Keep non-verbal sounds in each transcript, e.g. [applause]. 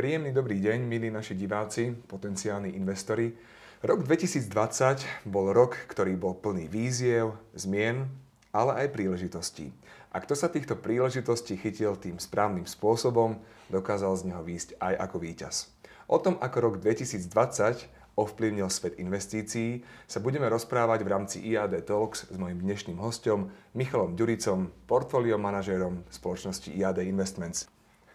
Príjemný dobrý deň, milí naši diváci, potenciálni investori. Rok 2020 bol rok, ktorý bol plný víziev, zmien, ale aj príležitostí. A kto sa týchto príležitostí chytil tým správnym spôsobom, dokázal z neho výjsť aj ako víťaz. O tom, ako rok 2020 ovplyvnil svet investícií, sa budeme rozprávať v rámci IAD Talks s mojim dnešným hostom Michalom Ďuricom, portfólio manažérom spoločnosti IAD Investments.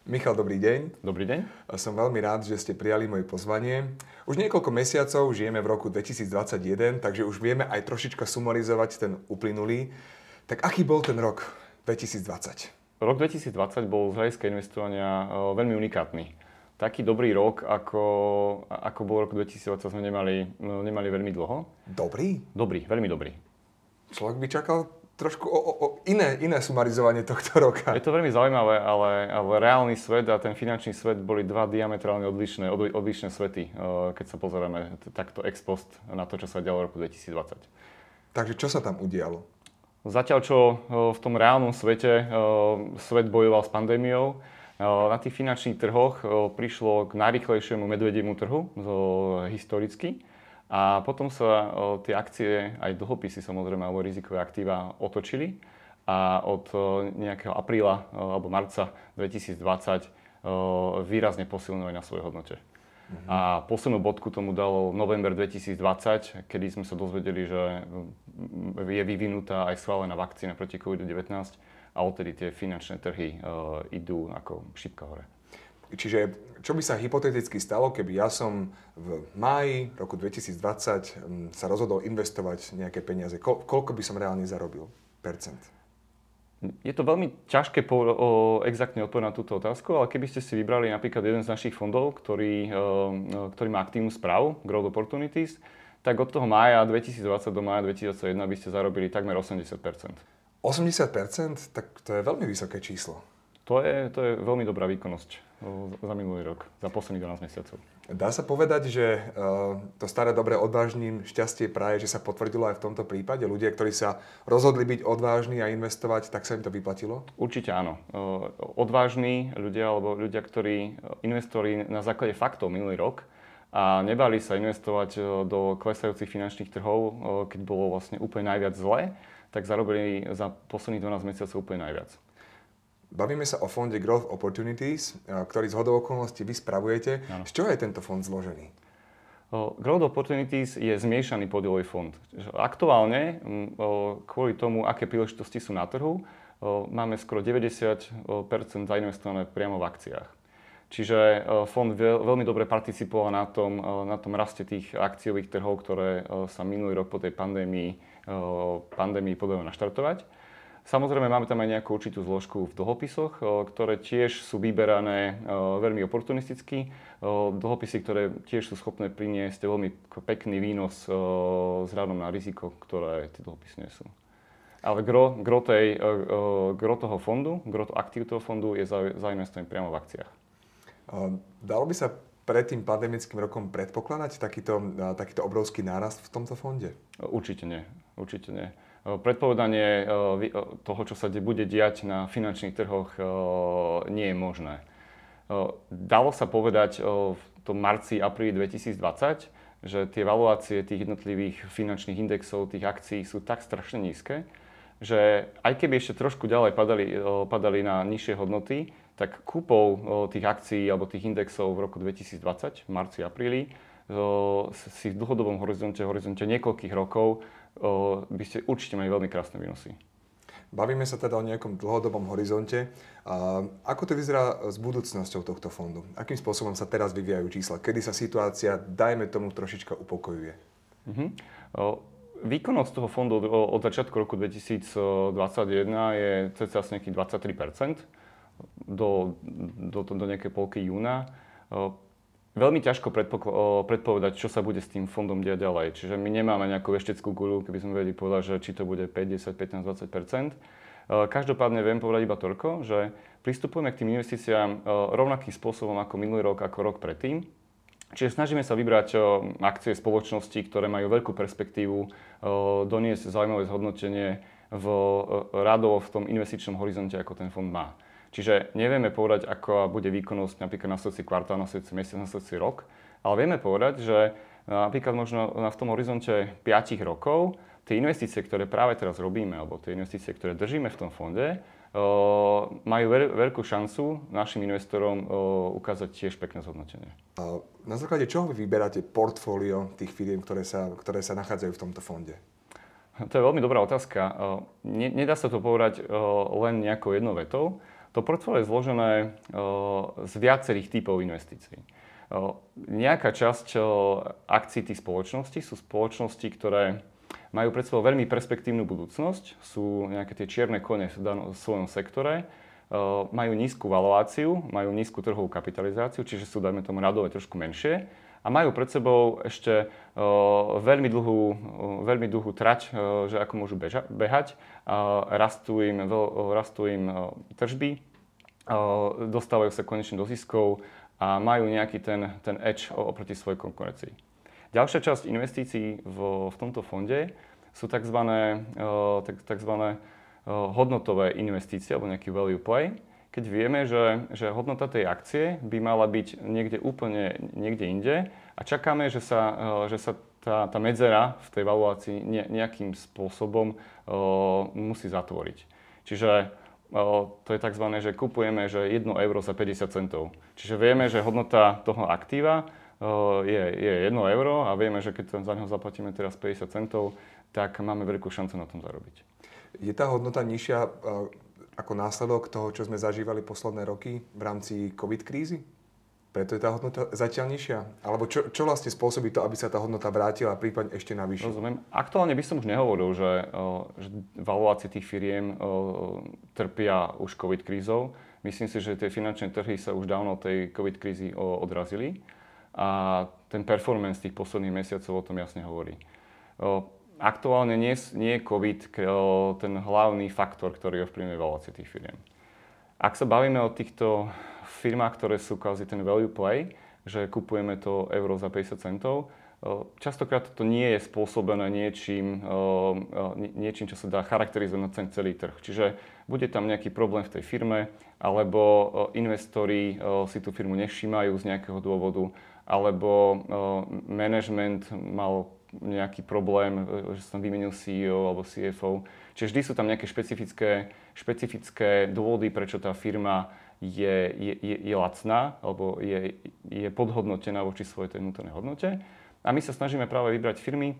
Michal, dobrý deň. Dobrý deň. Som veľmi rád, že ste prijali moje pozvanie. Už niekoľko mesiacov žijeme v roku 2021, takže už vieme aj trošička sumarizovať ten uplynulý. Tak aký bol ten rok 2020? Rok 2020 bol z hľadiska investovania e, veľmi unikátny. Taký dobrý rok, ako, ako bol rok 2020, sme nemali, e, nemali veľmi dlho. Dobrý? Dobrý, veľmi dobrý. Človek by čakal trošku o, o, o iné, iné sumarizovanie tohto [laughs] roka. Je to veľmi zaujímavé, ale, ale reálny svet a ten finančný svet boli dva diametrálne odlišné, od, odlišné svety, eh, keď sa pozeráme takto ex post na to, čo sa dialo v roku 2020. Takže čo sa tam udialo? Zatiaľ, čo eh, v tom reálnom svete eh, svet bojoval s pandémiou, na tých finančných trhoch prišlo k najrychlejšiemu medvediemu trhu historicky a potom sa o, tie akcie, aj dlhopisy samozrejme, alebo rizikové aktíva otočili a od o, nejakého apríla o, alebo marca 2020 o, výrazne posilnili na svojej hodnote. Mm-hmm. A poslednú bodku tomu dalo november 2020, kedy sme sa dozvedeli, že je vyvinutá aj schválená vakcína proti COVID-19 a odtedy tie finančné trhy uh, idú ako šipka hore. Čiže čo by sa hypoteticky stalo, keby ja som v máji roku 2020 mm, sa rozhodol investovať nejaké peniaze? Ko- koľko by som reálne zarobil? Percent? Je to veľmi ťažké po, o, exaktne odpovedať na túto otázku, ale keby ste si vybrali napríklad jeden z našich fondov, ktorý, o, ktorý má aktívnu správu, Growth Opportunities, tak od toho mája 2020 do mája 2021 by ste zarobili takmer 80% 80% Tak to je veľmi vysoké číslo. To je, to je veľmi dobrá výkonnosť za minulý rok, za posledných 12 mesiacov. Dá sa povedať, že uh, to staré dobré odvážnym šťastie praje, že sa potvrdilo aj v tomto prípade? Ľudia, ktorí sa rozhodli byť odvážni a investovať, tak sa im to vyplatilo? Určite áno. Uh, odvážni ľudia, alebo ľudia, ktorí investori na základe faktov minulý rok a nebali sa investovať do klesajúcich finančných trhov, keď bolo vlastne úplne najviac zle, tak zarobili za posledných 12 mesiacov úplne najviac. Bavíme sa o fonde Growth Opportunities, ktorý z hodou okolností vy spravujete. Ano. Z čoho je tento fond zložený? Growth Opportunities je zmiešaný podielový fond. Aktuálne, kvôli tomu, aké príležitosti sú na trhu, máme skoro 90% zainvestované priamo v akciách. Čiže fond veľmi dobre participoval na tom, na tom raste tých akciových trhov, ktoré sa minulý rok po tej pandémii, pandémii podarilo naštartovať. Samozrejme, máme tam aj nejakú určitú zložku v dlhopisoch, ktoré tiež sú vyberané veľmi oportunisticky. Dlhopisy, ktoré tiež sú schopné priniesť veľmi pekný výnos s hľadom na riziko, ktoré tie dlhopisy nie sú. Ale gro, gro, tej, gro toho fondu, gro aktív toho fondu je zainvestovaný priamo v akciách. Dalo by sa pred tým pandemickým rokom predpokladať takýto, takýto obrovský nárast v tomto fonde? Určite nie. Určite nie predpovedanie toho, čo sa bude diať na finančných trhoch, nie je možné. Dalo sa povedať v tom marci, apríli 2020, že tie valuácie tých jednotlivých finančných indexov, tých akcií sú tak strašne nízke, že aj keby ešte trošku ďalej padali, padali na nižšie hodnoty, tak kúpou tých akcií alebo tých indexov v roku 2020, v marci, apríli, si v dlhodobom horizonte, horizonte niekoľkých rokov by ste určite mali veľmi krásne výnosy. Bavíme sa teda o nejakom dlhodobom horizonte. Ako to vyzerá s budúcnosťou tohto fondu? Akým spôsobom sa teraz vyvíjajú čísla? Kedy sa situácia, dajme tomu, trošička upokojuje? Uh-huh. Výkonnosť toho fondu od začiatku roku 2021 je cca nejakých 23 do, do, do nejakej polky júna veľmi ťažko predpovedať, čo sa bude s tým fondom diať ďalej. Čiže my nemáme nejakú vešteckú guľu, keby sme vedeli povedať, že či to bude 5, 10, 15, 20% Každopádne viem povedať iba toľko, že pristupujeme k tým investíciám rovnakým spôsobom ako minulý rok, ako rok predtým. Čiže snažíme sa vybrať akcie spoločnosti, ktoré majú veľkú perspektívu, doniesť zaujímavé zhodnotenie v radovo v tom investičnom horizonte, ako ten fond má. Čiže nevieme povedať, ako bude výkonnosť napríklad na nasledujúci kvartál, nasledujúci mesiac, nasledujúci rok, ale vieme povedať, že napríklad možno v tom horizonte 5 rokov tie investície, ktoré práve teraz robíme, alebo tie investície, ktoré držíme v tom fonde, majú veľ, veľkú šancu našim investorom ukázať tiež pekné zhodnotenie. Na základe čoho vy vyberáte portfólio tých firiem, ktoré sa, ktoré sa nachádzajú v tomto fonde? To je veľmi dobrá otázka. Nedá sa to povedať len nejakou jednou vetou. To portfólio je zložené z viacerých typov investícií. Nejaká časť akcií tých spoločností sú spoločnosti, ktoré majú pred sebou veľmi perspektívnu budúcnosť, sú nejaké tie čierne kone v svojom sektore, majú nízku valuáciu, majú nízku trhovú kapitalizáciu, čiže sú, dajme tomu, radové trošku menšie a majú pred sebou ešte veľmi dlhú, veľmi dlhú trať, že ako môžu beža, behať, rastú im, rastú im tržby, dostávajú sa konečne do ziskov a majú nejaký ten, ten edge oproti svojej konkurencii. Ďalšia časť investícií v, v tomto fonde sú tzv. tzv. hodnotové investície alebo nejaký value play, keď vieme, že, že hodnota tej akcie by mala byť niekde úplne niekde inde a čakáme, že sa, že sa tá, tá medzera v tej valuácii ne, nejakým spôsobom uh, musí zatvoriť. Čiže uh, to je tzv. že kupujeme že 1 euro za 50 centov. Čiže vieme, že hodnota toho aktíva je, je 1 euro a vieme, že keď za neho zaplatíme teraz 50 centov, tak máme veľkú šancu na tom zarobiť. Je tá hodnota nižšia ako následok toho, čo sme zažívali posledné roky v rámci COVID krízy? Preto je tá hodnota zatiaľ nižšia? Alebo čo, čo vlastne spôsobí to, aby sa tá hodnota vrátila, prípadne ešte na vyššiu? Rozumiem. Aktuálne by som už nehovoril, že, že valuácie tých firiem trpia už COVID krízou. Myslím si, že tie finančné trhy sa už dávno tej COVID krízy odrazili a ten performance tých posledných mesiacov o tom jasne hovorí. Aktuálne nie, nie je COVID ten hlavný faktor, ktorý ovplyvňuje valuácie tých firiem. Ak sa bavíme o týchto firmách, ktoré sú kvázi ten value play, že kupujeme to euro za 50 centov, častokrát to nie je spôsobené niečím, niečím, čo sa dá charakterizovať na ten celý trh. Čiže bude tam nejaký problém v tej firme, alebo investori si tú firmu nevšímajú z nejakého dôvodu, alebo management mal nejaký problém, že sa tam vymenil CEO alebo CFO. Čiže vždy sú tam nejaké špecifické, špecifické dôvody, prečo tá firma je, je, je, je lacná alebo je, je podhodnotená voči svojej tej vnútornej hodnote. A my sa snažíme práve vybrať firmy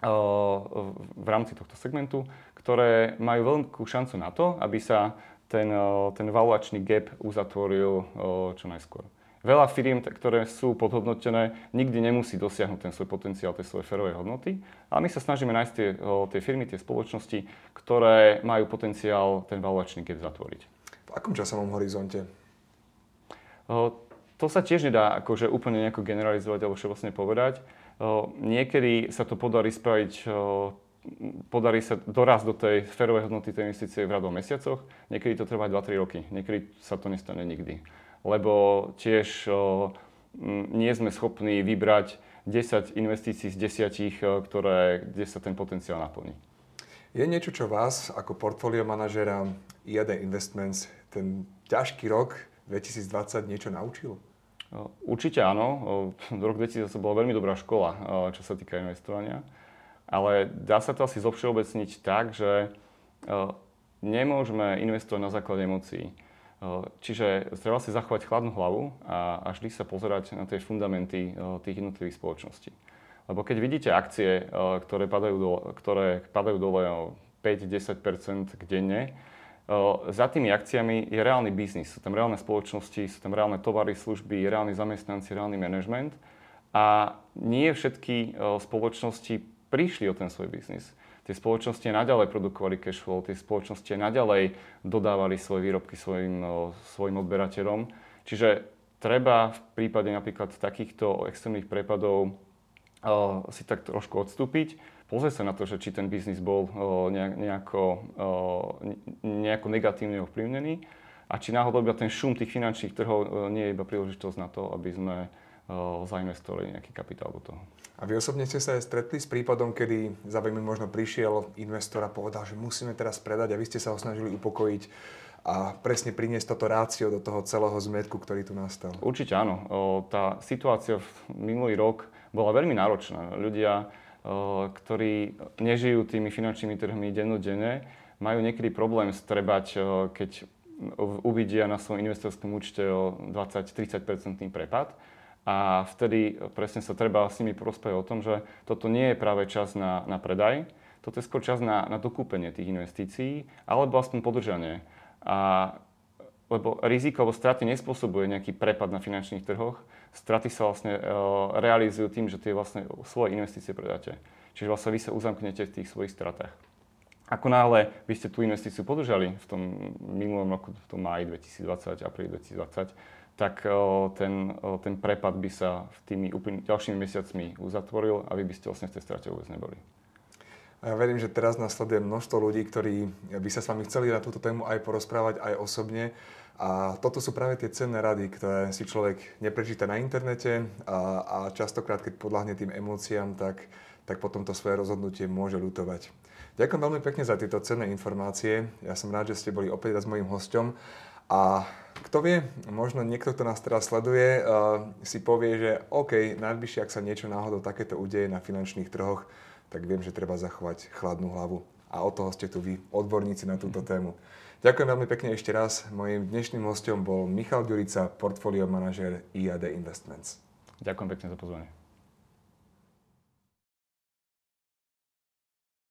v rámci tohto segmentu, ktoré majú veľkú šancu na to, aby sa ten, ten valuačný gap uzatvoril čo najskôr. Veľa firiem, ktoré sú podhodnotené, nikdy nemusí dosiahnuť ten svoj potenciál, tej svojej ferovej hodnoty. A my sa snažíme nájsť tie, tie firmy, tie spoločnosti, ktoré majú potenciál ten valuačný gap zatvoriť. V akom časovom horizonte? To sa tiež nedá akože úplne nejako generalizovať alebo všeobecne povedať. Niekedy sa to podarí spraviť podarí sa doraz do tej ferovej hodnoty tej investície v radov mesiacoch, niekedy to trvá 2-3 roky, niekedy sa to nestane nikdy lebo tiež nie sme schopní vybrať 10 investícií z 10, ktoré, kde sa ten potenciál naplní. Je niečo, čo vás ako portfólio manažera IAD Investments ten ťažký rok 2020 niečo naučil? Určite áno. Rok 2020 bola veľmi dobrá škola, čo sa týka investovania. Ale dá sa to asi zovšeobecniť tak, že nemôžeme investovať na základe emócií. Čiže treba si zachovať chladnú hlavu a, vždy sa pozerať na tie fundamenty tých jednotlivých spoločností. Lebo keď vidíte akcie, ktoré padajú, do, ktoré padajú dole o 5-10 denne, za tými akciami je reálny biznis. Sú tam reálne spoločnosti, sú tam reálne tovary, služby, reálni zamestnanci, reálny manažment. A nie všetky spoločnosti prišli o ten svoj biznis tie spoločnosti naďalej produkovali cash flow, tie spoločnosti naďalej dodávali svoje výrobky svojim, svojim odberateľom. Čiže treba v prípade napríklad takýchto extrémnych prepadov si tak trošku odstúpiť, pozrieť sa na to, že či ten biznis bol nejako, nejako negatívne ovplyvnený a či náhodou iba ten šum tých finančných trhov nie je iba príležitosť na to, aby sme zainvestovali nejaký kapitál do toho. A vy osobne ste sa aj stretli s prípadom, kedy za vami možno prišiel investor a povedal, že musíme teraz predať a vy ste sa ho snažili upokojiť a presne priniesť toto rácio do toho celého zmetku, ktorý tu nastal. Určite áno. Tá situácia v minulý rok bola veľmi náročná. Ľudia, ktorí nežijú tými finančnými trhmi dennodenne, majú niekedy problém strebať, keď uvidia na svojom investorskom účte o 20-30% prepad. A vtedy presne sa treba s nimi porozprávať o tom, že toto nie je práve čas na, na predaj, toto je skôr čas na, na dokúpenie tých investícií, alebo aspoň podržanie. A, lebo riziko alebo straty nespôsobuje nejaký prepad na finančných trhoch, straty sa vlastne e, realizujú tým, že tie vlastne svoje investície predáte. Čiže vlastne vy sa uzamknete v tých svojich stratách. Ako náhle by ste tú investíciu podržali v tom minulom roku, v tom máji 2020, apríli 2020, tak ten, ten prepad by sa v tými úplne ďalšími mesiacmi uzatvoril a vy by ste vlastne v tej strate vôbec neboli. A ja verím, že teraz nasleduje množstvo ľudí, ktorí by sa s vami chceli na túto tému aj porozprávať, aj osobne. A toto sú práve tie cenné rady, ktoré si človek neprečíta na internete a, a častokrát, keď podľahne tým emóciám, tak, tak potom to svoje rozhodnutie môže lutovať. Ďakujem veľmi pekne za tieto cenné informácie. Ja som rád, že ste boli opäť raz mojim hosťom. A kto vie, možno niekto, kto nás teraz sleduje, uh, si povie, že OK, najbližšie, ak sa niečo náhodou takéto udeje na finančných trhoch, tak viem, že treba zachovať chladnú hlavu. A od toho ste tu vy, odborníci na túto tému. Ďakujem veľmi pekne ešte raz. Mojím dnešným hostom bol Michal Ďurica, portfólio manažer IAD Investments. Ďakujem pekne za pozvanie.